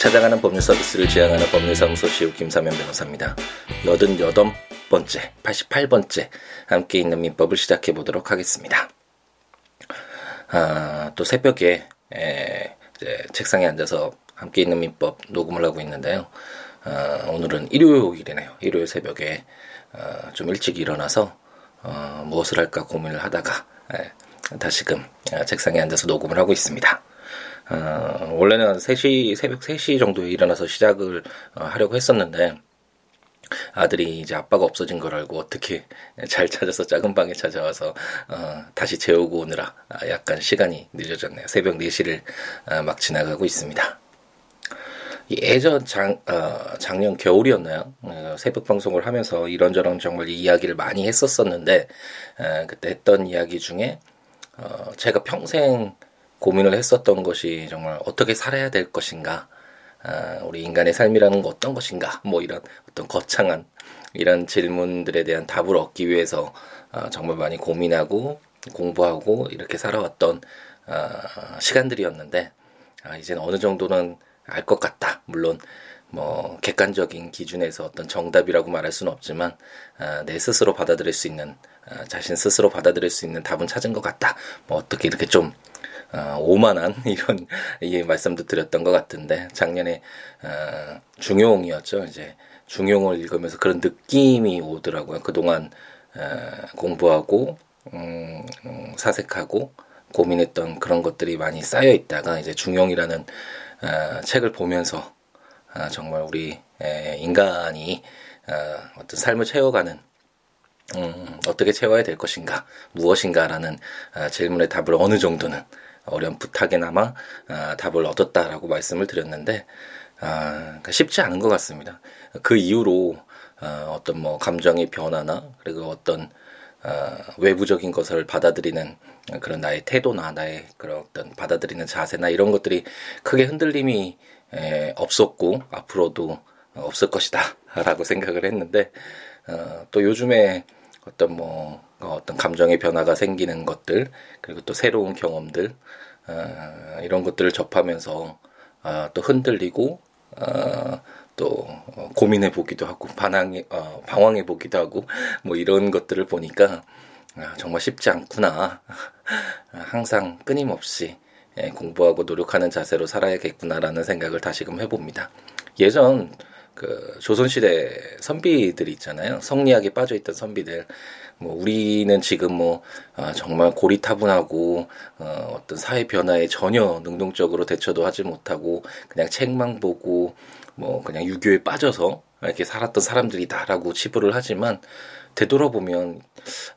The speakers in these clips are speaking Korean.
찾아가는 법률 서비스를 지향하는 법률사무소 시우 김사면 변호사입니다. 88번째, 88번째 함께 있는 민법을 시작해 보도록 하겠습니다. 아, 또 새벽에 에, 책상에 앉아서 함께 있는 민법 녹음을 하고 있는데요. 아, 오늘은 일요일이네요. 일요일 새벽에 아, 좀 일찍 일어나서 어, 무엇을 할까 고민을 하다가 에, 다시금 아, 책상에 앉아서 녹음을 하고 있습니다. 어, 원래는 3시, 새벽 3시 정도에 일어나서 시작을 어, 하려고 했었는데, 아들이 이제 아빠가 없어진 걸 알고 어떻게 잘 찾아서 작은 방에 찾아와서 어, 다시 재우고 오느라 약간 시간이 늦어졌네요. 새벽 4시를 어, 막 지나가고 있습니다. 예전 장, 어, 작년 겨울이었나요? 어, 새벽 방송을 하면서 이런저런 정말 이야기를 많이 했었었는데 어, 그때 했던 이야기 중에 어, 제가 평생 고민을 했었던 것이 정말 어떻게 살아야 될 것인가, 아, 우리 인간의 삶이라는 거 어떤 것인가, 뭐 이런 어떤 거창한 이런 질문들에 대한 답을 얻기 위해서 아, 정말 많이 고민하고 공부하고 이렇게 살아왔던 아, 시간들이었는데 아, 이제는 어느 정도는 알 것 같다. 물론 뭐 객관적인 기준에서 어떤 정답이라고 말할 수는 없지만 아, 내 스스로 받아들일 수 있는 아, 자신 스스로 받아들일 수 있는 답은 찾은 것 같다. 뭐 어떻게 이렇게 좀 어, 오만한 이런 이 말씀도 드렸던 것 같은데 작년에 어, 중용이었죠. 이제 중용을 읽으면서 그런 느낌이 오더라고요. 그동안 어, 공부하고 음, 음, 사색하고 고민했던 그런 것들이 많이 쌓여 있다가 이제 중용이라는 어, 책을 보면서 어, 정말 우리 에, 인간이 어, 어떤 삶을 채워가는 음, 어떻게 채워야 될 것인가, 무엇인가라는 어, 질문의 답을 어느 정도는 어렴풋하게나마 아, 답을 얻었다라고 말씀을 드렸는데 아, 그러니까 쉽지 않은 것 같습니다. 그 이후로 아, 어떤 뭐 감정의 변화나 그리고 어떤 아, 외부적인 것을 받아들이는 그런 나의 태도나 나의 그런 어떤 받아들이는 자세나 이런 것들이 크게 흔들림이 에, 없었고 앞으로도 없을 것이다라고 생각을 했는데 어, 또 요즘에 어떤 뭐 어떤 감정의 변화가 생기는 것들 그리고 또 새로운 경험들 어, 이런 것들을 접하면서 어, 또 흔들리고 어, 또 고민해 보기도 하고 반항해 어, 방황해 보기도 하고 뭐 이런 것들을 보니까 아, 정말 쉽지 않구나 항상 끊임없이 예, 공부하고 노력하는 자세로 살아야겠구나라는 생각을 다시금 해봅니다. 예전 그 조선시대 선비들이 있잖아요. 성리학에 빠져있던 선비들. 뭐 우리는 지금 뭐 아, 정말 고리타분하고 어, 어떤 사회 변화에 전혀 능동적으로 대처도 하지 못하고 그냥 책만 보고 뭐 그냥 유교에 빠져서 이렇게 살았던 사람들이다라고 치부를 하지만 되돌아보면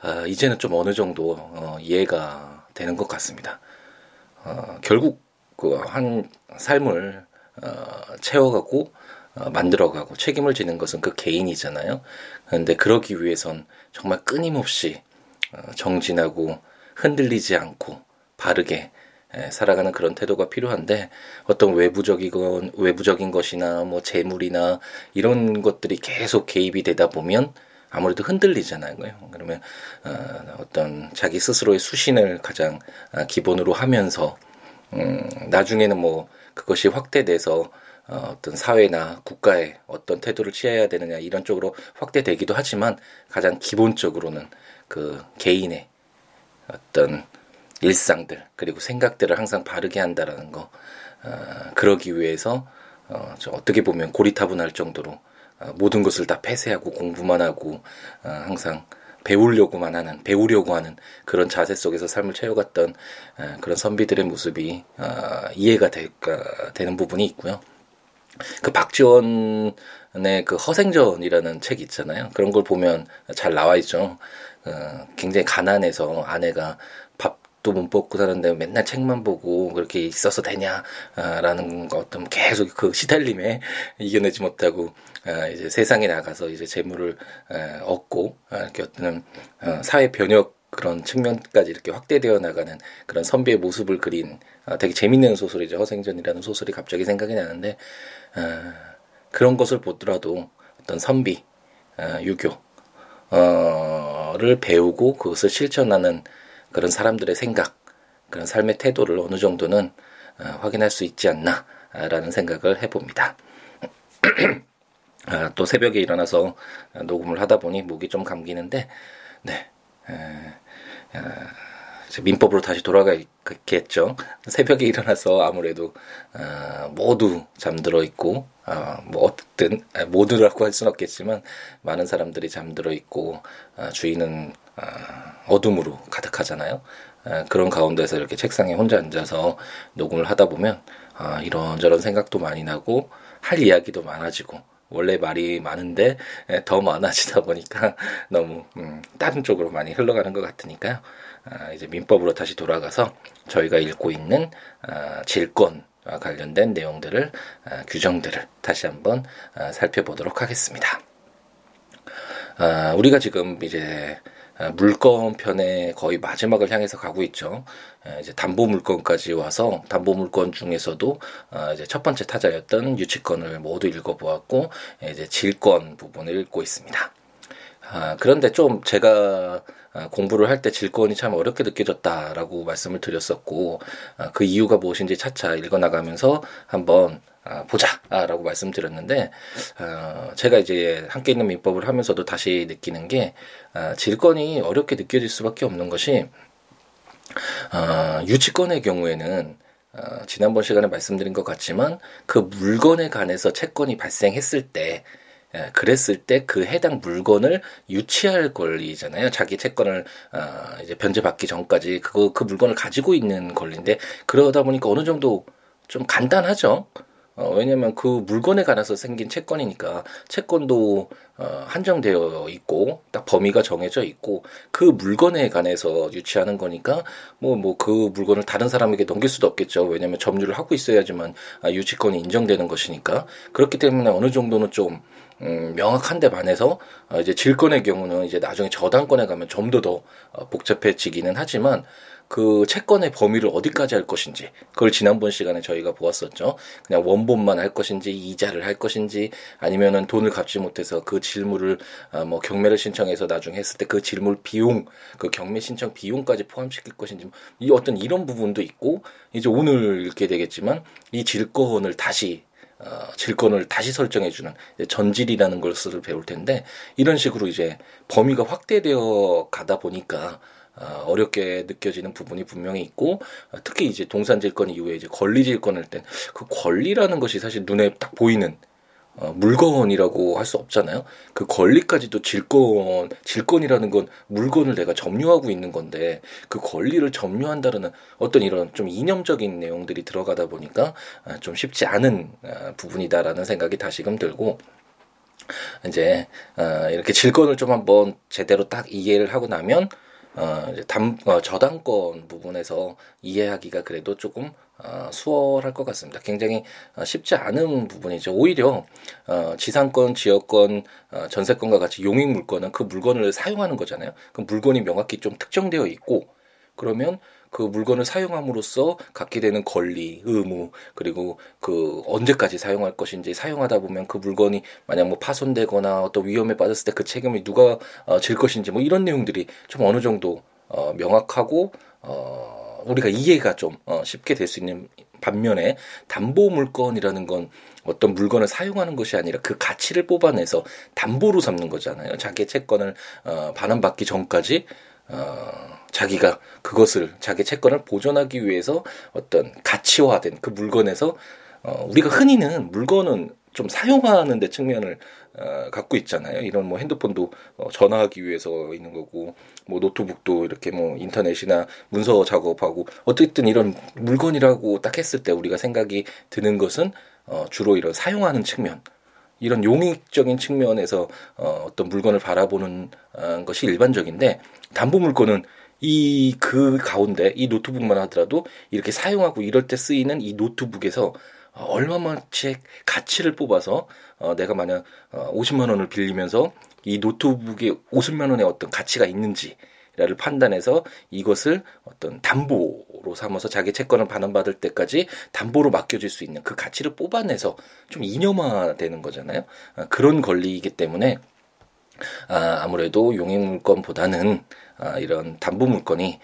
아, 이제는 좀 어느 정도 어, 이해가 되는 것 같습니다. 어, 결국 그 한 삶을 어, 채워가고 어, 만들어가고 책임을 지는 것은 그 개인이잖아요. 그런데 그러기 위해선 정말 끊임없이 어, 정진하고 흔들리지 않고 바르게 살아가는 그런 태도가 필요한데 어떤 외부적이건 외부적인 것이나 뭐 재물이나 이런 것들이 계속 개입이 되다 보면 아무래도 흔들리잖아요. 그러면 어, 어떤 자기 스스로의 수신을 가장 기본으로 하면서 음, 나중에는 뭐 그것이 확대돼서 어, 어떤 사회나 국가에 어떤 태도를 취해야 되느냐 이런 쪽으로 확대되기도 하지만 가장 기본적으로는 그 개인의 어떤 일상들 그리고 생각들을 항상 바르게 한다라는 거 어, 그러기 위해서 어, 저 어떻게 보면 고리타분할 정도로 어, 모든 것을 다 폐쇄하고 공부만 하고 어, 항상 배우려고만 하는 배우려고 하는 그런 자세 속에서 삶을 채워갔던 어, 그런 선비들의 모습이 어, 이해가 되, 어, 되는 부분이 있고요. 그 박지원의 그 허생전이라는 책 있잖아요. 그런 걸 보면 잘 나와 있죠. 어, 굉장히 가난해서 아내가 밥도 못 먹고 사는데 맨날 책만 보고 그렇게 있어서 되냐라는 것 어떤 계속 그 시달림에 이겨내지 못하고 어, 이제 세상에 나가서 이제 재물을 어, 얻고 어, 이렇게 어떤 어, 사회 변혁 그런 측면까지 이렇게 확대되어 나가는 그런 선비의 모습을 그린 어, 되게 재밌는 소설이죠. 허생전이라는 소설이 갑자기 생각이 나는데 어, 그런 것을 보더라도 어떤 선비, 어, 유교 를 배우고 그것을 실천하는 그런 사람들의 생각, 그런 삶의 태도를 어느 정도는 어, 확인할 수 있지 않나 않을까라는 생각을 해봅니다. 아, 또 새벽에 일어나서 녹음을 하다 보니 목이 좀 감기는데, 네. 에, 아, 민법으로 다시 돌아가겠죠. 새벽에 일어나서 아무래도 어, 모두 잠들어 있고 어, 뭐 어쨌든 모두라고 할 수는 없겠지만 많은 사람들이 잠들어 있고 어, 어, 어둠으로 가득하잖아요. 어, 그런 가운데서 이렇게 책상에 혼자 앉아서 녹음을 하다 보면 어, 이런저런 생각도 많이 나고 할 이야기도 많아지고 원래 말이 많은데 더 많아지다 보니까 너무 음, 다른 쪽으로 많이 흘러가는 것 같으니까요. 아, 이제 민법으로 다시 돌아가서 저희가 읽고 있는 아, 질권과 관련된 내용들을 아, 규정들을 다시 한번 살펴보도록 하겠습니다. 우리가 지금 이제 물건 편의 거의 마지막을 향해서 가고 있죠. 이제 담보 물건까지 와서 담보 물건 중에서도 이제 첫 번째 타자였던 유치권을 모두 읽어보았고 이제 질권 부분을 읽고 있습니다. 그런데 좀 제가 아, 공부를 할 때 질권이 참 어렵게 느껴졌다라고 말씀을 드렸었고 아, 그 이유가 무엇인지 차차 읽어나가면서 한번 아, 보자라고 말씀드렸는데 제가 이제 함께 있는 민법을 하면서도 다시 느끼는 게 질권이 어렵게 느껴질 수밖에 없는 것이 유치권의 경우에는 지난번 시간에 말씀드린 것 같지만 그 물건에 관해서 채권이 발생했을 때 예, 그랬을 때 그 해당 물건을 유치할 권리잖아요. 자기 채권을 어, 이제 변제받기 전까지 그거 그 물건을 가지고 있는 권리인데 그러다 보니까 어느 정도 좀 간단하죠. 어, 왜냐면 그 물건에 관해서 생긴 채권이니까 채권도 어, 한정되어 있고 딱 범위가 정해져 있고 그 물건에 관해서 유치하는 거니까 뭐 뭐 그 물건을 다른 사람에게 넘길 수도 없겠죠. 왜냐면 점유를 하고 있어야지만 아, 유치권이 인정되는 것이니까 그렇기 때문에 어느 정도는 좀 음, 명확한데 반해서 어, 이제 질권의 경우는 이제 나중에 저당권에 가면 좀더더 어, 복잡해지기는 하지만 그 채권의 범위를 어디까지 할 것인지 그걸 지난번 시간에 저희가 보았었죠. 그냥 원본만 할 것인지 이자를 할 것인지 아니면은 돈을 갚지 못해서 그 질물을 어, 뭐 경매를 신청해서 나중에 했을 때 그 질물 비용 그 경매 신청 비용까지 포함시킬 것인지 이 어떤 이런 부분도 있고 이제 오늘 읽게 되겠지만 이 질권을 다시 어, 질권을 다시 설정해주는 전질이라는 것을 배울 텐데 이런 식으로 이제 범위가 확대되어 가다 보니까 어, 어렵게 느껴지는 부분이 분명히 있고 어, 특히 이제 동산질권 이후에 이제 권리질권을 때그 권리라는 것이 사실 눈에 딱 보이는 어, 물건이라고 할 수 없잖아요. 그 권리까지도 질권, 질권이라는 건 물건을 내가 점유하고 있는 건데 그 권리를 점유한다는 어떤 이런 좀 이념적인 내용들이 들어가다 보니까 아, 좀 쉽지 않은 아, 부분이다라는 생각이 다시금 들고 이제 아, 이렇게 질권을 좀 한번 제대로 딱 이해를 하고 나면 어, 이제 담, 어, 저당권 부분에서 이해하기가 그래도 조금 어, 수월할 것 같습니다. 굉장히 어, 쉽지 않은 부분이죠. 오히려 어, 지상권, 지역권, 어, 전세권과 같이 용익 물건은 그 물건을 사용하는 거잖아요. 그 물건이 명확히 좀 특정되어 있고 그러면 그 물건을 사용함으로써 갖게 되는 권리, 의무, 그리고 그 언제까지 사용할 것인지 사용하다 보면 그 물건이 만약 뭐 파손되거나 어떤 위험에 빠졌을 때 그 책임이 누가 어, 질 것인지 뭐 이런 내용들이 좀 어느 정도 어, 명확하고 어, 우리가 이해가 좀 어, 쉽게 될 수 있는 반면에 담보 물건이라는 건 어떤 물건을 사용하는 것이 아니라 그 가치를 뽑아내서 담보로 삼는 거잖아요. 자기 채권을 어, 반환받기 전까지 어, 자기가 그것을 자기 채권을 보존하기 위해서 어떤 가치화된 그 물건에서 어, 우리가 흔히는 물건은 좀 사용하는 데 측면을 어, 갖고 있잖아요. 이런 뭐 핸드폰도 어, 전화하기 위해서 있는 거고, 뭐 노트북도 이렇게 뭐 인터넷이나 문서 작업하고 어쨌든 이런 물건이라고 딱 했을 때 우리가 생각이 드는 것은 어, 주로 이런 사용하는 측면, 이런 용익적인 측면에서 어, 어떤 물건을 바라보는 어, 것이 일반적인데 담보 물건은 이 그 가운데 이 노트북만 하더라도 이렇게 사용하고 이럴 때 쓰이는 이 노트북에서 얼마만치 가치를 뽑아서 어, 내가 만약 어, 50만 원을 빌리면서 이 노트북에 50만 원의 어떤 가치가 있는지 를 판단해서 이것을 어떤 담보로 삼아서 자기 채권을 반환받을 때까지 담보로 맡겨질 수 있는 그 가치를 뽑아내서 좀 이념화되는 거잖아요. 아, 그런 권리이기 때문에 아, 아무래도 용익 물건보다는 아, 이런 담보 물건이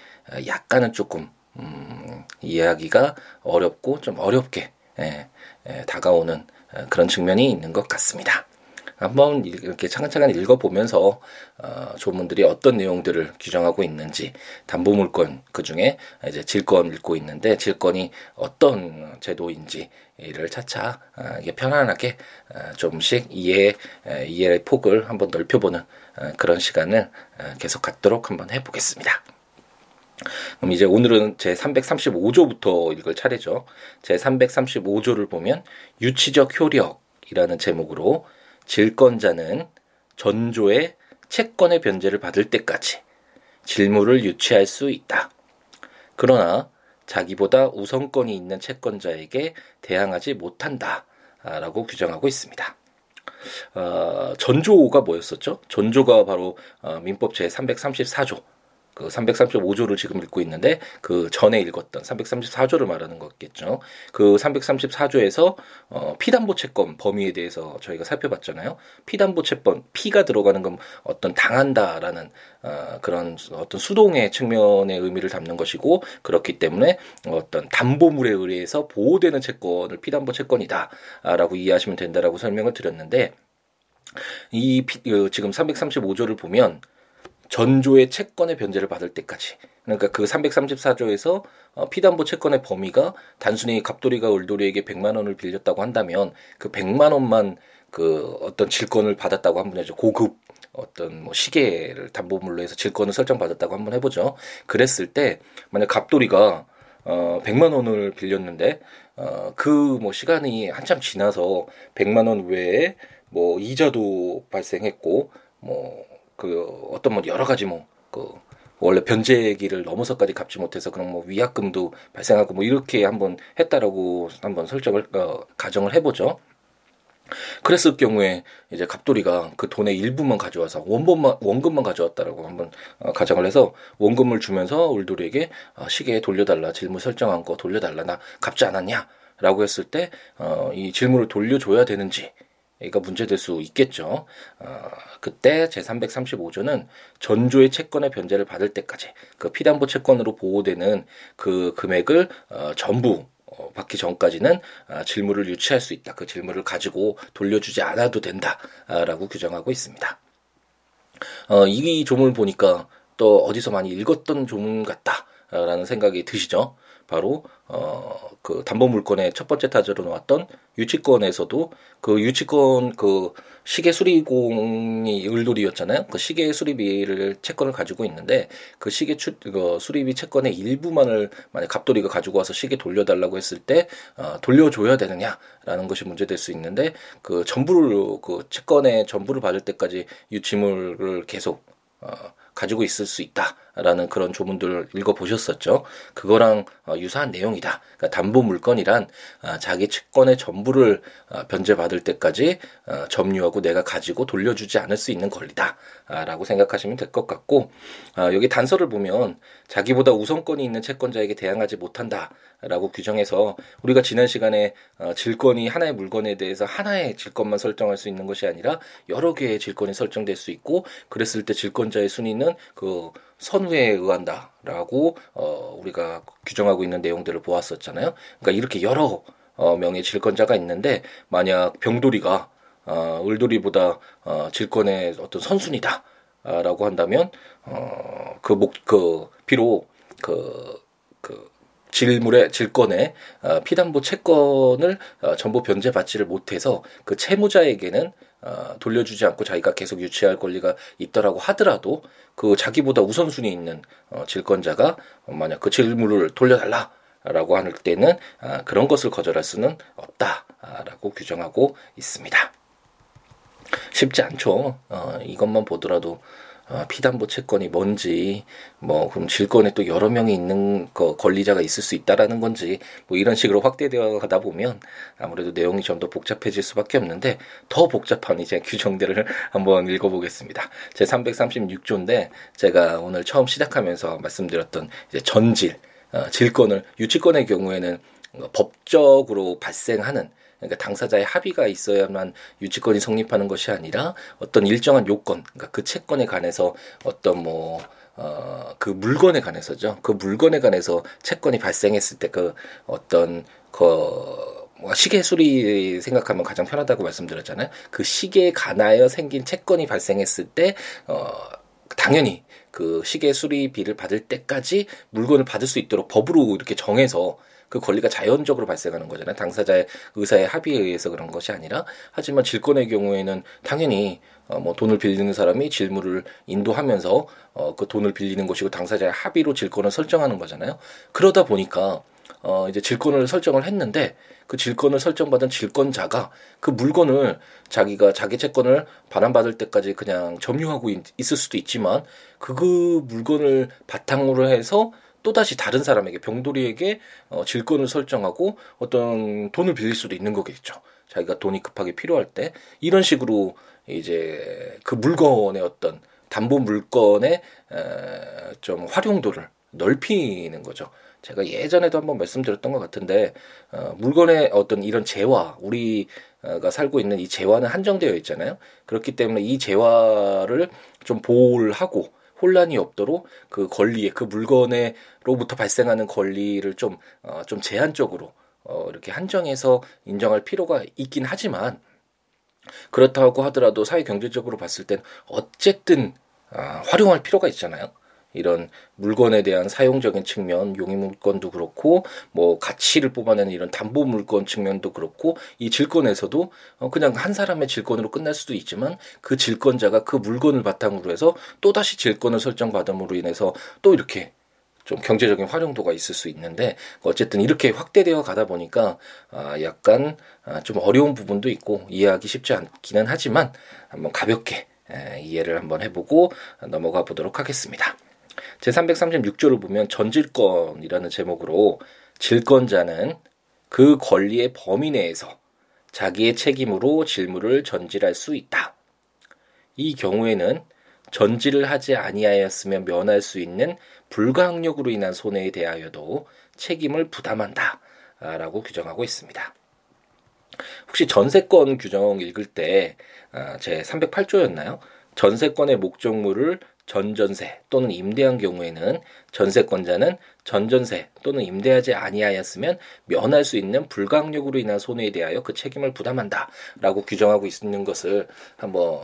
약간은 조금 음, 이해하기가 어렵고 좀 어렵게 예, 예, 다가오는 어, 그런 측면이 있는 것 같습니다. 한번 이렇게 차근차근 읽어보면서 어, 조문들이 어떤 내용들을 규정하고 있는지 담보 물건 그 중에 이제 질권 읽고 있는데 질권이 어떤 제도인지를 차차 어, 이게 편안하게 어, 조금씩 이해 이해의 폭을 한번 넓혀보는 어, 그런 시간을 어, 계속 갖도록 한번 해보겠습니다. 그럼 이제 오늘은 제 335조부터 읽을 차례죠. 제 335조를 보면 유치적 효력 이라는 제목으로 질권자는 전조의 채권의 변제를 받을 때까지 질무를 유치할 수 있다. 그러나 자기보다 우선권이 있는 채권자에게 대항하지 못한다. 라고 규정하고 있습니다. 어, 전조가 뭐였었죠? 전조가 바로 어, 민법 제 334조 그 335조를 지금 읽고 있는데 그 전에 읽었던 334조를 말하는 거겠죠. 그 334조에서 어, 피담보 채권 범위에 대해서 저희가 살펴봤잖아요. 피담보 채권 피가 들어가는 건 어떤 당한다라는 어, 그런 어떤 수동의 측면의 의미를 담는 것이고 그렇기 때문에 어떤 담보물에 의해서 보호되는 채권을 피담보 채권이다라고 이해하시면 된다라고 설명을 드렸는데 이 피, 그 지금 335조를 보면 전조의 채권의 변제를 받을 때까지 그러니까 그 334조에서 어, 피담보 채권의 범위가 단순히 갑돌이가 을돌이에게 100만 원을 빌렸다고 한다면 그 100만 원만 그 어떤 질권을 받았다고 한번 해죠. 고급 어떤 뭐 시계를 담보물로 해서 질권을 설정받았다고 한번 해보죠. 그랬을 때 만약 갑돌이가 어 100만 원을 빌렸는데 어그 뭐 시간이 한참 지나서 100만 원 외에 뭐 이자도 발생했고 뭐 그 어떤 뭐 여러 가지 뭐그 원래 변제기를 넘어서까지 갚지 못해서 그런 뭐 위약금도 발생하고 뭐 이렇게 한번 했다라고 한번 설정을 어, 가정을 해보죠. 그랬을 경우에 이제 갑돌이가 그 돈의 일부만 가져와서 원본만 원금만 가져왔다라고 한번 어, 가정을 해서 원금을 주면서 울돌이에게 어, 시계에 돌려달라 질문 설정한 거 돌려달라 나 갚지 않았냐 라고 했을 때 어, 이 질문을 돌려줘야 되는지 이 가 문제될 수 있겠죠. 어, 그때 제335조는 전조의 채권의 변제를 받을 때까지 그 피담보 채권으로 보호되는 그 금액을 어, 전부 어, 받기 전까지는 어, 질무를 유치할 수 있다. 그 질무를 가지고 돌려주지 않아도 된다라고 규정하고 있습니다. 어, 이 조문을 보니까 또 어디서 많이 읽었던 조문 같다라는 생각이 드시죠. 바로 어 그 담보 물건의 첫 번째 타자로 나왔던 유치권에서도 그 유치권 그 시계 수리공이 을돌이였잖아요. 그 시계 수리비를 채권을 가지고 있는데 그 시계 추, 그 수리비 채권의 일부만을 만약 갑돌이가 가지고 와서 시계 돌려달라고 했을 때 어, 돌려줘야 되느냐라는 것이 문제될 수 있는데 그 전부를 그 채권의 전부를 받을 때까지 유치물을 계속 어, 가지고 있을 수 있다 라는 그런 조문들을 읽어보셨었죠. 그거랑 어, 유사한 내용이다. 그러니까 담보 물건이란 어, 자기 채권의 전부를 어, 변제받을 때까지 점유하고 내가 가지고 돌려주지 않을 수 있는 권리다 라고 생각하시면 될 것 같고 여기 단서를 보면 자기보다 우선권이 있는 채권자에게 대항하지 못한다 라고 규정해서 우리가 지난 시간에 질권이 하나의 물건에 대해서 하나의 질권만 설정할 수 있는 것이 아니라 여러 개의 질권이 설정될 수 있고 그랬을 때 질권자의 순위는 그 선후에 의한다라고 어 우리가 규정하고 있는 내용들을 보았었잖아요. 그러니까 이렇게 여러 어 명의 질권자가 있는데 만약 병돌이가 어 을돌이보다 어 질권의 어떤 선순이다. 라고 한다면 어 그 목 그 비록 그 그 질물의 질권의 어, 피담보 채권을 어, 전부 변제받지를 못해서 그 채무자에게는 어, 돌려주지 않고 자기가 계속 유치할 권리가 있더라고 하더라도 그 자기보다 우선순위 있는 어, 질권자가 만약 그 질문을 돌려달라 라고 할 때는 아, 그런 것을 거절할 수는 없다라고 규정하고 있습니다. 쉽지 않죠. 어, 이것만 보더라도 어, 피담보 채권이 뭔지 뭐 그럼 질권에 또 여러 명이 있는 거 권리자가 있을 수 있다라는 건지 뭐 이런 식으로 확대되어 가다 보면 아무래도 내용이 좀 더 복잡해질 수밖에 없는데 더 복잡한 이제 규정들을 한번 읽어보겠습니다. 제 336조인데 제가 오늘 처음 시작하면서 말씀드렸던 이제 전질 어, 질권을 유치권의 경우에는 법적으로 발생하는 그러니까 당사자의 합의가 있어야만 유치권이 성립하는 것이 아니라 어떤 일정한 요건, 그러니까 그 채권에 관해서 어떤 뭐 어, 그 물건에 관해서죠. 그 물건에 관해서 채권이 발생했을 때 그 어떤 그뭐 시계 수리 생각하면 가장 편하다고 말씀드렸잖아요. 그 시계에 관하여 생긴 채권이 발생했을 때 어, 당연히 그 시계 수리비를 받을 때까지 물건을 받을 수 있도록 법으로 이렇게 정해서 그 권리가 자연적으로 발생하는 거잖아요. 당사자의 의사의 합의에 의해서 그런 것이 아니라 하지만 질권의 경우에는 당연히 어, 뭐 돈을 빌리는 사람이 질물을 인도하면서 어, 그 돈을 빌리는 것이고 당사자의 합의로 질권을 설정하는 거잖아요. 그러다 보니까 어, 이제 질권을 설정을 했는데 그 질권을 설정받은 질권자가 그 물건을 자기가 자기 채권을 반환받을 때까지 그냥 점유하고 있, 있을 수도 있지만 그, 그 물건을 바탕으로 해서 또다시 다른 사람에게 병돌이에게 어, 질권을 설정하고 어떤 돈을 빌릴 수도 있는 거겠죠. 자기가 돈이 급하게 필요할 때 이런 식으로 이제 그 물건의 어떤 담보 물건의 에, 좀 활용도를 넓히는 거죠. 제가 예전에도 한번 말씀드렸던 것 같은데 어, 물건의 어떤 이런 재화 우리가 살고 있는 이 재화는 한정되어 있잖아요. 그렇기 때문에 이 재화를 좀 보호를 하고 혼란이 없도록 그 권리에 그 물건에로부터 발생하는 권리를 좀 어, 좀 제한적으로 어, 이렇게 한정해서 인정할 필요가 있긴 하지만 그렇다고 하더라도 사회 경제적으로 봤을 땐 어쨌든 아, 활용할 필요가 있잖아요. 이런 물건에 대한 사용적인 측면, 용의 물건도 그렇고, 뭐 가치를 뽑아내는 이런 담보 물건 측면도 그렇고, 이 질권에서도 어 그냥 한 사람의 질권으로 끝날 수도 있지만 그 질권자가 그 물건을 바탕으로 해서 또 다시 질권을 설정받음으로 인해서 또 이렇게 좀 경제적인 활용도가 있을 수 있는데 어쨌든 이렇게 확대되어 가다 보니까 아 약간 아좀 어려운 부분도 있고 이해하기 쉽지 않기는 하지만 한번 가볍게 이해를 한번 해보고 넘어가 보도록 하겠습니다. 제 336조를 보면 전질권이라는 제목으로 질권자는 그 권리의 범위 내에서 자기의 책임으로 질물을 전질할 수 있다. 이 경우에는 전질을 하지 아니하였으면 면할 수 있는 불가항력으로 인한 손해에 대하여도 책임을 부담한다. 라고 규정하고 있습니다. 혹시 전세권 규정 읽을 때, 아, 제 308조였나요? 전세권의 목적물을 전전세 또는 임대한 경우에는 전세권자는 전전세 또는 임대하지 아니하였으면 면할 수 있는 불가항력으로 인한 손해에 대하여 그 책임을 부담한다라고 규정하고 있는 것을 한번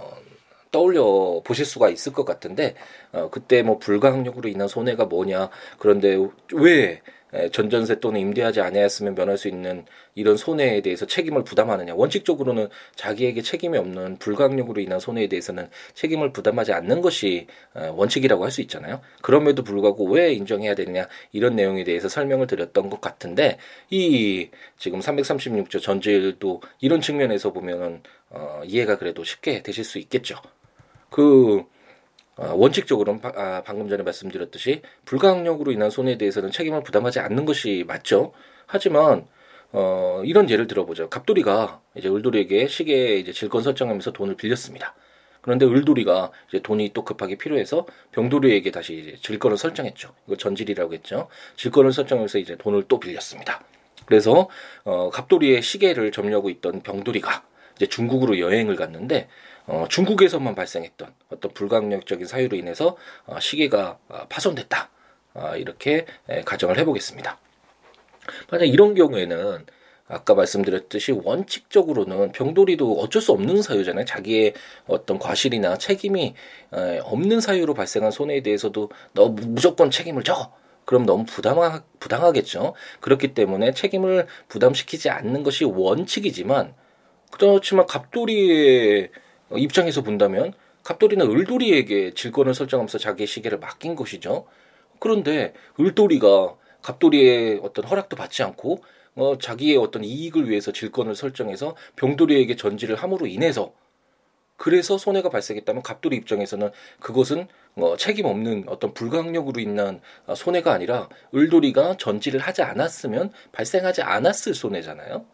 떠올려 보실 수가 있을 것 같은데 어, 그때 뭐 불가항력으로 인한 손해가 뭐냐 그런데 왜 전전세 또는 임대하지 아니하였으면 면할 수 있는 이런 손해에 대해서 책임을 부담하느냐. 원칙적으로는 자기에게 책임이 없는 불가항력으로 인한 손해에 대해서는 책임을 부담하지 않는 것이 원칙이라고 할 수 있잖아요. 그럼에도 불구하고 왜 인정해야 되느냐 이런 내용에 대해서 설명을 드렸던 것 같은데 이 지금 336조 전질도 이런 측면에서 보면은 어, 이해가 그래도 쉽게 되실 수 있겠죠. 그 어, 원칙적으로는 바, 아, 방금 전에 말씀드렸듯이 불가항력으로 인한 손해에 대해서는 책임을 부담하지 않는 것이 맞죠. 하지만 어, 이런 예를 들어보죠. 갑돌이가 이제 을돌이에게 시계 이제 질권 설정하면서 돈을 빌렸습니다. 그런데 을돌이가 이제 돈이 또 급하게 필요해서 병돌이에게 다시 이제 질권을 설정했죠. 이거 전질이라고 했죠. 질권을 설정해서 이제 돈을 또 빌렸습니다. 그래서 어, 갑돌이의 시계를 점유하고 있던 병돌이가 이제 중국으로 여행을 갔는데 어, 중국에서만 발생했던 어떤 불강력적인 사유로 인해서 어, 시계가 어, 파손됐다. 어, 이렇게 에, 가정을 해보겠습니다. 만약 이런 경우에는 아까 말씀드렸듯이 원칙적으로는 병돌이도 어쩔 수 없는 사유잖아요. 자기의 어떤 과실이나 책임이 에, 없는 사유로 발생한 손해에 대해서도 너 무조건 책임을 져. 그럼 너무 부당하, 부당하겠죠. 그렇기 때문에 책임을 부담시키지 않는 것이 원칙이지만 그렇지만 갑돌이의 입장에서 본다면 갑돌이는 을돌이에게 질권을 설정하면서 자기의 시계를 맡긴 것이죠. 그런데 을돌이가 갑돌이의 어떤 허락도 받지 않고 어, 자기의 어떤 이익을 위해서 질권을 설정해서 병돌이에게 전지를 함으로 인해서 그래서 손해가 발생했다면 갑돌이 입장에서는 그것은 어, 책임 없는 어떤 불가항력으로 인한 어, 손해가 아니라 을돌이가 전지를 하지 않았으면 발생하지 않았을 손해잖아요.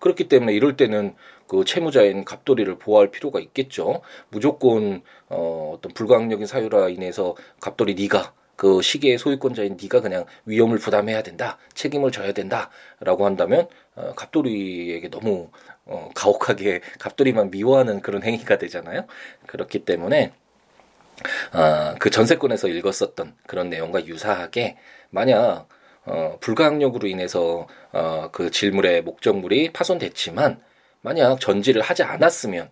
그렇기 때문에 이럴 때는 그 채무자인 갑돌이를 보호할 필요가 있겠죠. 무조건 어, 어떤 불가항력인 사유라 인해서 갑돌이 네가 그 시계의 소유권자인 네가 그냥 위험을 부담해야 된다, 책임을 져야 된다라고 한다면 어, 갑돌이에게 너무 어, 가혹하게 갑돌이만 미워하는 그런 행위가 되잖아요. 그렇기 때문에 어, 그 전세권에서 읽었었던 그런 내용과 유사하게 만약 어, 불가항력으로 인해서 어, 그 질물의 목적물이 파손됐지만 만약 전지를 하지 않았으면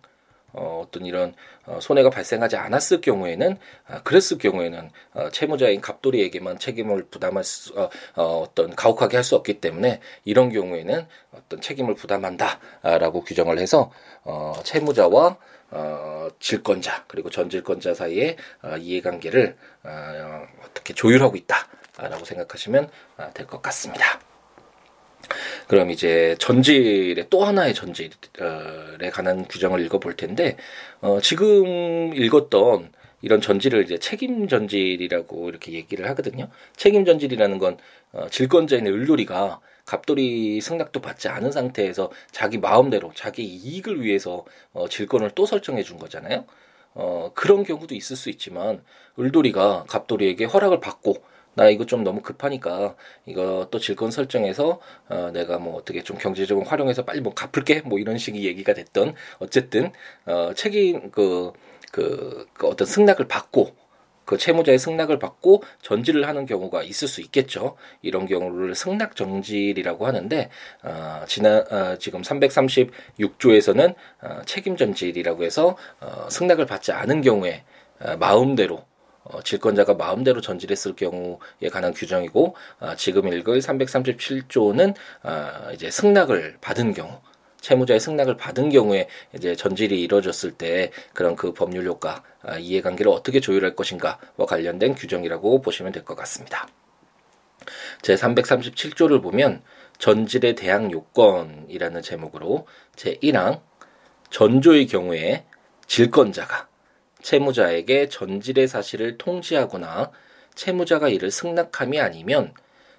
어, 어떤 이런 어, 손해가 발생하지 않았을 경우에는 아, 그랬을 경우에는 어, 채무자인 갑돌이에게만 책임을 부담할 수 어, 어, 어떤 가혹하게 할 수 없기 때문에 이런 경우에는 어떤 책임을 부담한다라고 규정을 해서 어, 채무자와 어, 질권자 그리고 전질권자 사이의 어, 이해관계를 어, 어떻게 조율하고 있다 라고 생각하시면 어, 될것 같습니다. 그럼 이제 전질의 또 하나의 전질에 관한 규정을 읽어볼 텐데 어, 지금 읽었던 이런 전질을 이제 책임 전질이라고 이렇게 얘기를 하거든요. 책임 전질이라는 건 어, 질권자인 을돌이가 갑돌이 승낙도 받지 않은 상태에서 자기 마음대로 자기 이익을 위해서 어, 질권을 또 설정해 준 거잖아요. 어, 그런 경우도 있을 수 있지만 을돌이가 갑돌이에게 허락을 받고 나 이거 좀 너무 급하니까 이거 또 질권 설정해서 어 내가 뭐 어떻게 좀 경제적으로 활용해서 빨리 뭐 갚을게 뭐 이런 식의 얘기가 됐던 어쨌든 어 책임 그, 그, 그 어떤 승낙을 받고 그 채무자의 승낙을 받고 전지를 하는 경우가 있을 수 있겠죠. 이런 경우를 승낙 정지라고 하는데 어, 지난 어, 지금 336조에서는 어, 책임 전질이라고 해서 어, 승낙을 받지 않은 경우에 어, 마음대로 어, 질권자가 마음대로 전질했을 경우에 관한 규정이고 어, 지금 읽을 337조는 어, 이제 승낙을 받은 경우 채무자의 승낙을 받은 경우에 이제 전질이 이루어졌을 때 그런 그 법률 효과 아, 이해관계를 어떻게 조율할 것인가와 관련된 규정이라고 보시면 될 것 같습니다. 제 337조를 보면 전질의 대항 요건이라는 제목으로 제 1항 전조의 경우에 질권자가 채무자에게 전질의 사실을 통지하거나 채무자가 이를 승낙함이 아니면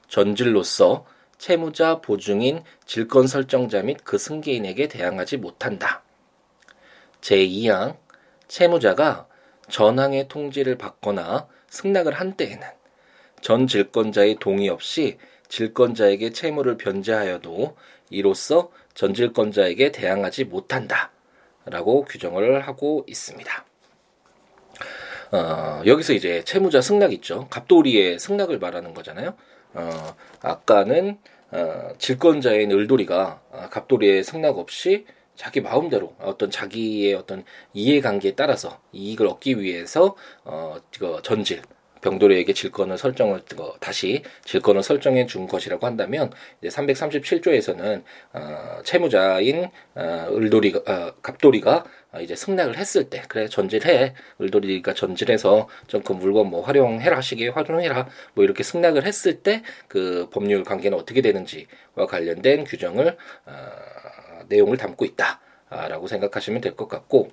전질로서 채무자 보증인 질권 설정자 및 그 승계인에게 대항하지 못한다. 제2항 채무자가 전항의 통지를 받거나 승낙을 한 때에는 전 질권자의 동의 없이 질권자에게 채무를 변제하여도 이로써 전 질권자에게 대항하지 못한다. 라고 규정을 하고 있습니다. 어, 여기서 이제 채무자 승낙 있죠. 갑돌이의 승낙을 말하는 거잖아요. 어, 아까는 어, 질권자인 을돌이가 어, 갑돌이의 승낙 없이 자기 마음대로 어떤 자기의 어떤 이해관계에 따라서 이익을 얻기 위해서 어, 전질 병돌이에게 질권을 설정을 어, 다시 질권을 설정해 준 것이라고 한다면 이제 337조에서는 어, 채무자인 어, 을돌이 어, 갑돌이가 이제 승낙을 했을 때 그래 전질해. 을돌이가 전질해서 좀 그 물건 뭐 활용해라 시계 활용해라 뭐 이렇게 승낙을 했을 때 그 법률 관계는 어떻게 되는지와 관련된 규정을 어, 내용을 담고 있다라고 생각하시면 될 것 같고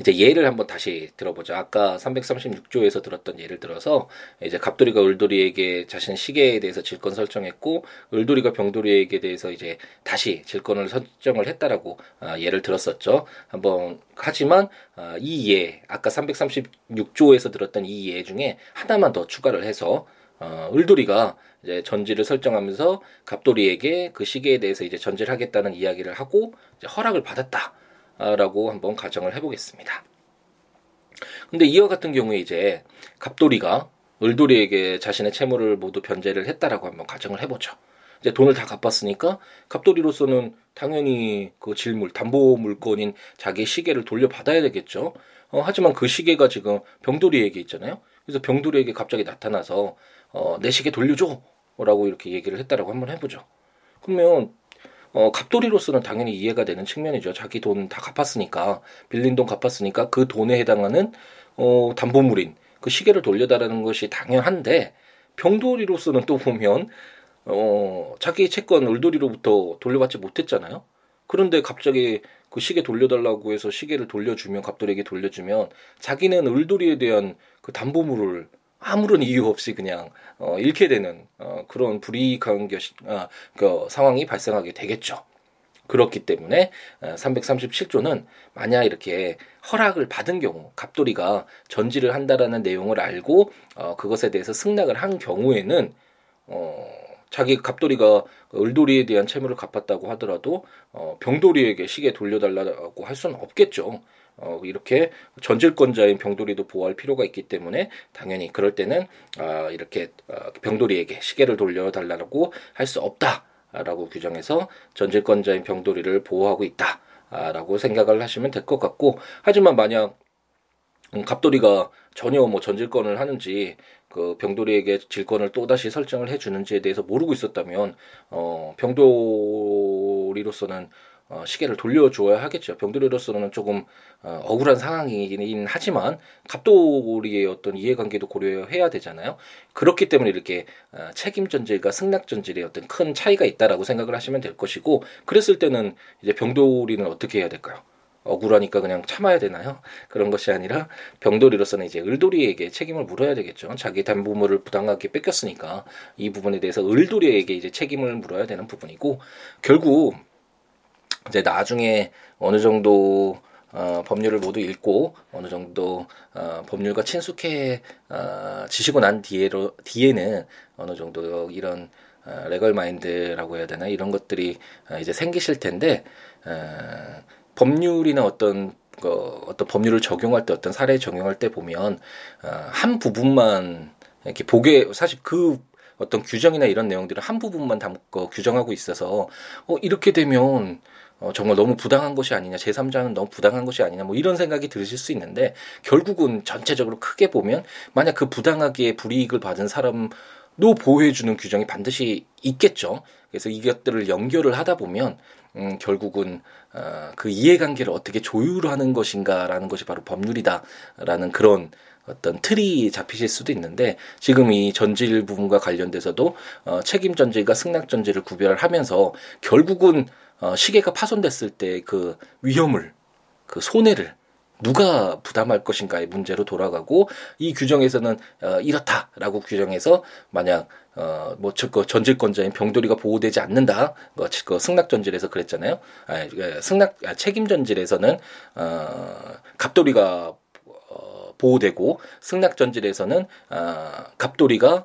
이제 예를 한번 다시 들어보자. 아까 336조에서 들었던 예를 들어서 이제 갑돌이가 을돌이에게 자신 시계에 대해서 질권 설정했고 을돌이가 병돌이에게 대해서 이제 다시 질권을 설정을 했다라고 아, 예를 들었었죠. 한번 하지만 아, 이 예, 아까 336조에서 들었던 이 예 중에 하나만 더 추가를 해서 어, 을돌이가 이제 전지를 설정하면서 갑돌이에게 그 시계에 대해서 이제 전지를 하겠다는 이야기를 하고 이제 허락을 받았다. 라고 한번 가정을 해보겠습니다. 근데 이와 같은 경우에 이제 갑돌이가 을돌이에게 자신의 채무를 모두 변제를 했다라고 한번 가정을 해보죠. 이제 돈을 다 갚았으니까 갑돌이로서는 당연히 그 질물 담보 물건인 자기 시계를 돌려받아야 되겠죠. 어, 하지만 그 시계가 지금 병돌이에게 있잖아요. 그래서 병돌이에게 갑자기 나타나서 어, 내 시계 돌려줘라고 이렇게 얘기를 했다라고 한번 해보죠. 그러면 어, 갑돌이로서는 당연히 이해가 되는 측면이죠. 자기 돈 다 갚았으니까 빌린 돈 갚았으니까 그 돈에 해당하는 어, 담보물인 그 시계를 돌려달라는 것이 당연한데 병돌이로서는 또 보면 어, 자기 채권 을돌이로부터 돌려받지 못했잖아요. 그런데 갑자기 그 시계 돌려달라고 해서 시계를 돌려주면 갑돌에게 돌려주면 자기는 을돌이에 대한 그 담보물을 아무런 이유 없이 그냥 어, 잃게 되는 어, 그런 불이익한 것, 어, 그 상황이 발생하게 되겠죠. 그렇기 때문에 337조는 어, 만약 이렇게 허락을 받은 경우 갑돌이가 전지를 한다라는 내용을 알고 어, 그것에 대해서 승낙을 한 경우에는 어, 자기 갑돌이가 을돌이에 대한 채무를 갚았다고 하더라도 어, 병돌이에게 시계 돌려달라고 할 수는 없겠죠. 어, 이렇게 전질권자인 병돌이도 보호할 필요가 있기 때문에 당연히 그럴 때는 아, 이렇게 어, 병돌이에게 시계를 돌려달라고 할 수 없다라고 규정해서 전질권자인 병돌이를 보호하고 있다라고 생각을 하시면 될 것 같고 하지만 만약 음, 갑돌이가 전혀 뭐 전질권을 하는지 그 병돌이에게 질권을 또다시 설정을 해주는지에 대해서 모르고 있었다면 어 병돌이로서는 어, 시계를 돌려줘야 하겠죠. 병돌이로서는 조금 어, 억울한 상황이긴 하지만 갑돌이의 어떤 이해관계도 고려해야 되잖아요. 그렇기 때문에 이렇게 어, 책임 전질과 승낙 전질의 어떤 큰 차이가 있다라고 생각을 하시면 될 것이고 그랬을 때는 이제 병돌이는 어떻게 해야 될까요? 억울하니까 그냥 참아야 되나요? 그런 것이 아니라 병돌이로서는 이제 을돌이에게 책임을 물어야 되겠죠. 자기 담보물을 부당하게 뺏겼으니까 이 부분에 대해서 을돌이에게 이제 책임을 물어야 되는 부분이고 결국 이제 나중에 어느 정도 어, 법률을 모두 읽고 어느 정도 어, 법률과 친숙해 어, 지시고 난 뒤에로 뒤에는 어느 정도 이런 어, 레걸 마인드라고 해야 되나? 이런 것들이 어, 이제 생기실 텐데 어, 법률이나 어떤 그 어떤 법률을 적용할 때 어떤 사례 적용할 때 보면 어, 한 부분만 이렇게 보게 사실 그 어떤 규정이나 이런 내용들은 한 부분만 담고 어, 규정하고 있어서 어 이렇게 되면 어, 정말 너무 부당한 것이 아니냐, 제3자는 너무 부당한 것이 아니냐, 뭐 이런 생각이 들으실 수 있는데, 결국은 전체적으로 크게 보면, 만약 그 부당하게 불이익을 받은 사람도 보호해주는 규정이 반드시 있겠죠. 그래서 이것들을 연결을 하다 보면, 음, 결국은 어, 그 이해관계를 어떻게 조율하는 것인가라는 것이 바로 법률이다라는 그런 어떤 틀이 잡히실 수도 있는데 지금 이 전질 부분과 관련돼서도 어, 책임 전질과 승낙 전질을 구별을 하면서 결국은 어, 시계가 파손됐을 때 그 위험을 그 손해를 누가 부담할 것인가의 문제로 돌아가고 이 규정에서는 어, 이렇다라고 규정해서 만약 어뭐 그 전질권자인 병돌이가 보호되지 않는다 그, 그 승낙 전질에서 그랬잖아요. 아, 그 승낙 아, 책임 전질에서는 어 갑돌이가 어, 보호되고 승낙 전질에서는 어, 갑돌이가 어,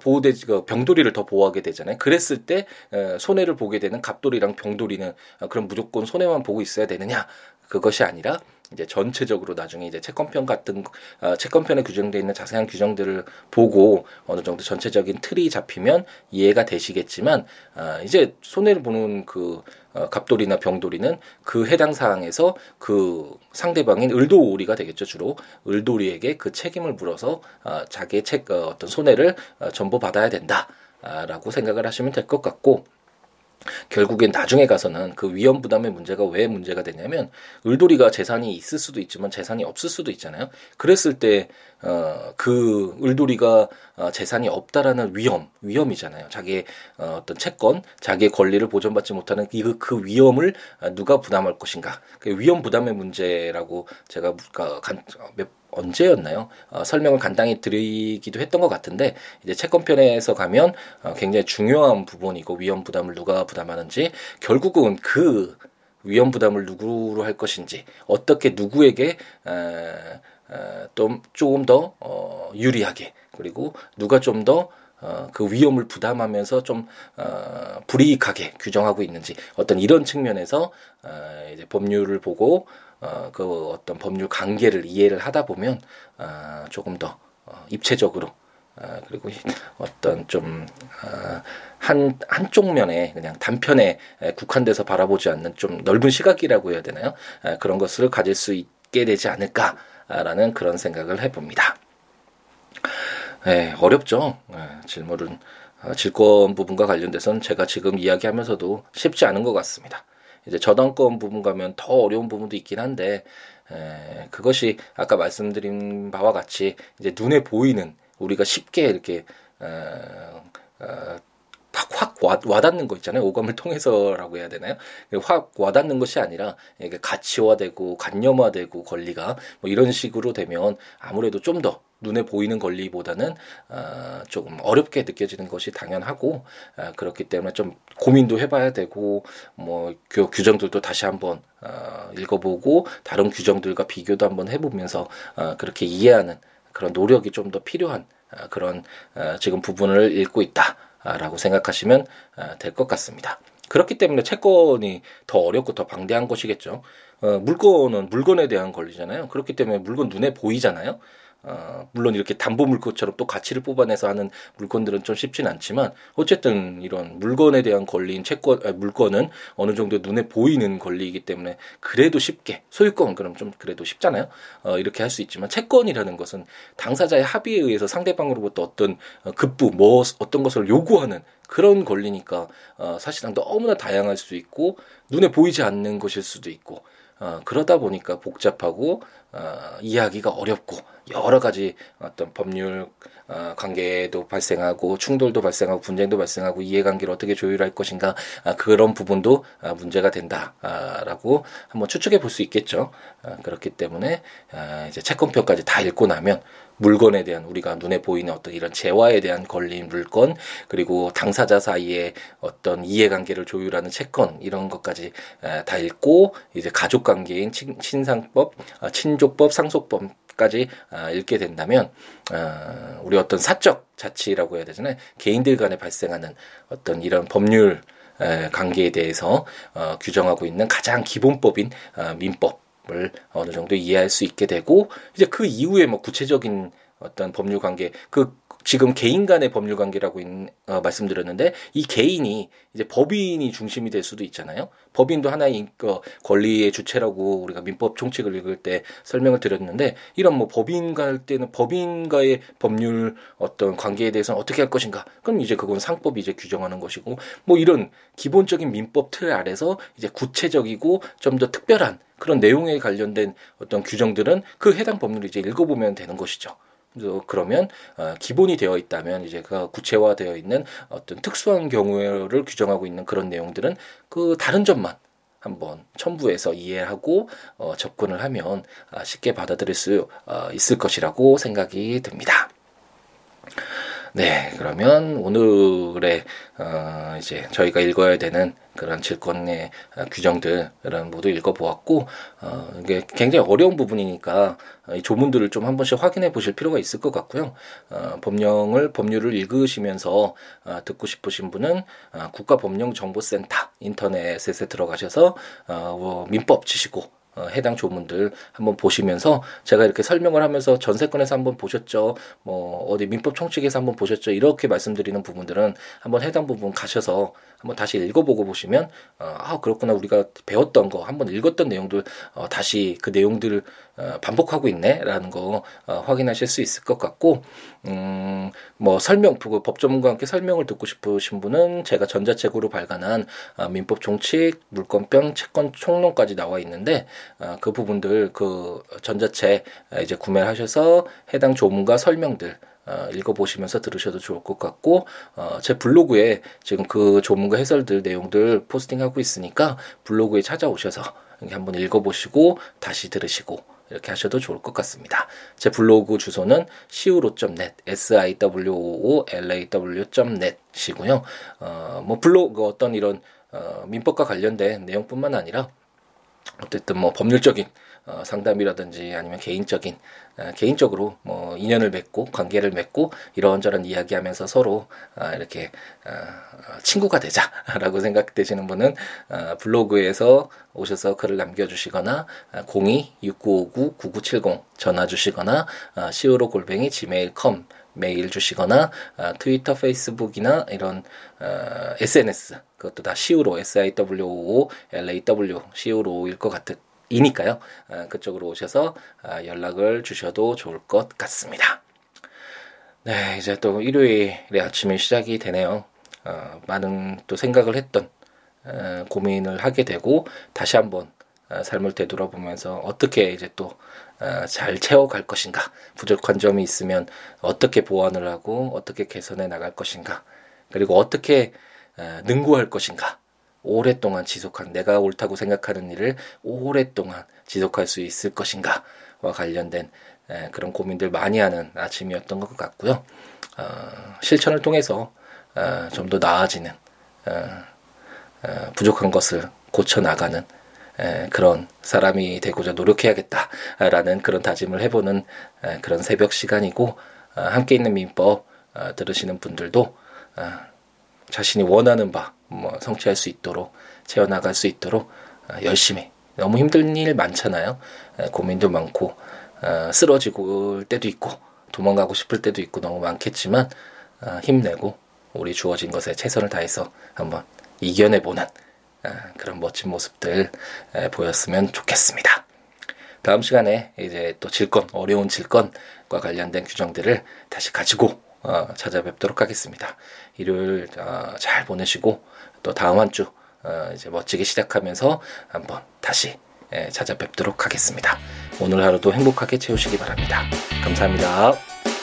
보호되지 그 병돌이를 더 보호하게 되잖아요. 그랬을 때 어, 손해를 보게 되는 갑돌이랑 병돌이는 어, 그럼 무조건 손해만 보고 있어야 되느냐? 그것이 아니라 이제 전체적으로 나중에 이제 채권편 같은 어, 채권편에 규정되어 있는 자세한 규정들을 보고 어느 정도 전체적인 틀이 잡히면 이해가 되시겠지만 어, 이제 손해를 보는 그 어, 갑돌이나 병돌이는 그 해당 사항에서 그 상대방인 을돌이가 되겠죠 주로 을돌이에게 그 책임을 물어서 어, 자기의 책 어, 어떤 손해를 어, 전부 받아야 된다라고 생각을 하시면 될 것 같고. 결국엔 나중에 가서는 그 위험 부담의 문제가 왜 문제가 되냐면 을돌이가 재산이 있을 수도 있지만 재산이 없을 수도 있잖아요. 그랬을 때 어, 그 을돌이가 어, 재산이 없다라는 위험, 위험이잖아요. 자기의 어, 어떤 채권, 자기의 권리를 보존받지 못하는 그, 그 위험을 누가 부담할 것인가. 그 위험 부담의 문제라고 제가 간, 몇 언제였나요? 어, 설명을 간단히 드리기도 했던 것 같은데 이제 채권편에서 가면 어, 굉장히 중요한 부분이고 위험 부담을 누가 부담하는지 결국은 그 위험 부담을 누구로 할 것인지 어떻게 누구에게 에, 에, 좀 조금 더 어, 유리하게 그리고 누가 좀더 어, 그 위험을 부담하면서 좀 어, 불이익하게 규정하고 있는지 어떤 이런 측면에서 어, 이제 법률을 보고 어, 그 어떤 법률 관계를 이해를 하다 보면 어, 조금 더 어, 입체적으로 어, 그리고 어떤 좀한 어, 한쪽 면에 그냥 단편에 국한돼서 바라보지 않는 좀 넓은 시각이라고 해야 되나요? 에, 그런 것을 가질 수 있게 되지 않을까라는 그런 생각을 해봅니다. 네, 어렵죠. 네, 질문은 어, 질권 부분과 관련돼서는 제가 지금 이야기하면서도 쉽지 않은 것 같습니다. 이제 저당권 부분 가면 더 어려운 부분도 있긴 한데 에, 그것이 아까 말씀드린 바와 같이 이제 눈에 보이는 우리가 쉽게 이렇게 어, 어, 확 와, 와닿는 거 있잖아요. 오감을 통해서라고 해야 되나요? 확 와닿는 것이 아니라 이게 가치화되고 관념화되고 권리가 뭐 이런 식으로 되면 아무래도 좀 더 눈에 보이는 권리보다는 어, 조금 어렵게 느껴지는 것이 당연하고 어, 그렇기 때문에 좀 고민도 해봐야 되고 뭐 그 규정들도 다시 한번 어, 읽어보고 다른 규정들과 비교도 한번 해보면서 어, 그렇게 이해하는 그런 노력이 좀 더 필요한 어, 그런 어, 지금 부분을 읽고 있다. 된다라고 생각하시면 될 것 같습니다. 그렇기 때문에 채권이 더 어렵고 더 방대한 것이겠죠. 어, 물건은 물건에 대한 권리잖아요. 그렇기 때문에 물건 눈에 보이잖아요. 어, 물론 이렇게 담보 물건처럼 또 가치를 뽑아내서 하는 물건들은 좀 쉽진 않지만 어쨌든 이런 물건에 대한 권리인 채권 아, 물건은 어느 정도 눈에 보이는 권리이기 때문에 그래도 쉽게 소유권 그럼 좀 그래도 쉽잖아요. 어, 이렇게 할 수 있지만 채권이라는 것은 당사자의 합의에 의해서 상대방으로부터 어떤 어, 급부 뭐 어떤 것을 요구하는 그런 권리니까 어, 사실상 너무나 다양할 수 있고 눈에 보이지 않는 것일 수도 있고 어, 그러다 보니까 복잡하고 어, 이해하기가 어렵고 여러 가지 어떤 법률 어, 관계도 발생하고 충돌도 발생하고 분쟁도 발생하고 이해관계를 어떻게 조율할 것인가 아, 그런 부분도 아, 문제가 된다라고 한번 추측해 볼 수 있겠죠. 아, 그렇기 때문에 아, 이제 채권표까지 다 읽고 나면 물건에 대한 우리가 눈에 보이는 어떤 이런 재화에 대한 권리인 물건 그리고 당사자 사이에 어떤 이해관계를 조율하는 채권 이런 것까지 다 읽고 이제 가족관계인 친상법, 아, 친족법, 상속법 까지 아, 읽게 된다면 아, 우리 어떤 사적 자치라고 해야 되잖아요. 개인들 간에 발생하는 어떤 이런 법률 관계에 대해서 어, 규정하고 있는 가장 기본법인 민법 을 어느 정도 이해할 수 있게 되고 이제 그 이후에 뭐 구체적인 어떤 법률 관계 그 지금 개인 간의 법률 관계라고 있, 어, 말씀드렸는데 이 개인이 이제 법인이 중심이 될 수도 있잖아요. 법인도 하나의 그 권리의 주체라고 우리가 민법 총칙을 읽을 때 설명을 드렸는데 이런 뭐 법인과 할 때는 법인과의 법률 어떤 관계에 대해서는 어떻게 할 것인가? 그럼 이제 그건 상법이 이제 규정하는 것이고 뭐 이런 기본적인 민법 틀 아래서 이제 구체적이고 좀 더 특별한 그런 내용에 관련된 어떤 규정들은 그 해당 법률을 이제 읽어보면 되는 것이죠. 그러면 어, 기본이 되어 있다면 이제 그 구체화되어 있는 어떤 특수한 경우를 규정하고 있는 그런 내용들은 그 다른 점만 한번 첨부해서 이해하고 어, 접근을 하면 아, 쉽게 받아들일 수 어, 있을 것이라고 생각이 듭니다. 네, 그러면 오늘의 어, 이제 저희가 읽어야 되는 그런 질권의 규정들은 모두 읽어보았고 어, 이게 굉장히 어려운 부분이니까 이 조문들을 좀 한 번씩 확인해 보실 필요가 있을 것 같고요. 어, 법령을 법률을 읽으시면서 어, 듣고 싶으신 분은 어, 국가법령정보센터 인터넷에 들어가셔서 어, 뭐 민법 치시고 어, 해당 조문들 한번 보시면서 제가 이렇게 설명을 하면서 전세권에서 한번 보셨죠, 뭐 어디 민법 총칙에서 한번 보셨죠, 이렇게 말씀드리는 부분들은 한번 해당 부분 가셔서 한번 다시 읽어보고 보시면 어, 아 그렇구나. 우리가 배웠던 거 한번 읽었던 내용들 어, 다시 그 내용들을 어, 반복하고 있네라는 거 어, 확인하실 수 있을 것 같고 음 뭐 설명 그 법조문과 함께 설명을 듣고 싶으신 분은 제가 전자책으로 발간한 어, 민법 총칙 물권병 채권 총론까지 나와 있는데 어, 그 부분들 그 전자책 이제 구매하셔서 해당 조문과 설명들 어, 읽어보시면서 들으셔도 좋을 것 같고 어, 제 블로그에 지금 그 조문과 해설들 내용들 포스팅하고 있으니까 블로그에 찾아오셔서 한번 읽어보시고 다시 들으시고 이렇게 하셔도 좋을 것 같습니다. 제 블로그 주소는 siwo.net, siwoolaw.net이고요. 어, 뭐 블로그 어떤 이런 어, 민법과 관련된 내용뿐만 아니라 어쨌든 뭐 법률적인 어, 상담이라든지 아니면 개인적인 어, 개인적으로 뭐 인연을 맺고 관계를 맺고 이런저런 이야기하면서 서로 어, 이렇게 어, 친구가 되자라고 생각되시는 분은 어, 블로그에서 오셔서 글을 남겨주시거나 02-6959-9970 어, 전화 주시거나 어, 시우로 골뱅이 gmail.com 메일 주시거나 어, 트위터, 페이스북이나 이런 어, SNS 그것도 다 시우로 S I W O L A W 시우로일 것 같은 이니까요. 어, 그쪽으로 오셔서 어, 연락을 주셔도 좋을 것 같습니다. 네, 이제 또 일요일의 아침이 시작이 되네요. 어, 많은 또 생각을 했던 어, 고민을 하게 되고 다시 한번 어, 삶을 되돌아보면서 어떻게 이제 또잘 어, 채워갈 것인가 부족한 점이 있으면 어떻게 보완을 하고 어떻게 개선해 나갈 것인가 그리고 어떻게 능구할 것인가 오랫동안 지속한 내가 옳다고 생각하는 일을 오랫동안 지속할 수 있을 것인가와 관련된 에, 그런 고민들 많이 하는 아침이었던 것 같고요. 어, 실천을 통해서 어, 좀더 나아지는 어, 어, 부족한 것을 고쳐 나가는 그런 사람이 되고자 노력해야겠다라는 그런 다짐을 해보는 에, 그런 새벽 시간이고 어, 함께 있는 민법 어, 들으시는 분들도 자신이 원하는 바 뭐 성취할 수 있도록 채워나갈 수 있도록 어, 열심히 너무 힘든 일 많잖아요. 고민도 많고 어, 쓰러지고 때도 있고 도망가고 싶을 때도 있고 너무 많겠지만 어, 힘내고 우리 주어진 것에 최선을 다해서 한번 이겨내보는 그런 멋진 모습들 보였으면 좋겠습니다. 다음 시간에 이제 또 질건 어려운 질건과 관련된 규정들을 다시 가지고 어, 찾아뵙도록 하겠습니다. 일요일 어, 잘 보내시고 또 다음 한주 어, 이제 멋지게 시작하면서 한번 다시 예, 찾아뵙도록 하겠습니다. 오늘 하루도 행복하게 채우시기 바랍니다. 감사합니다.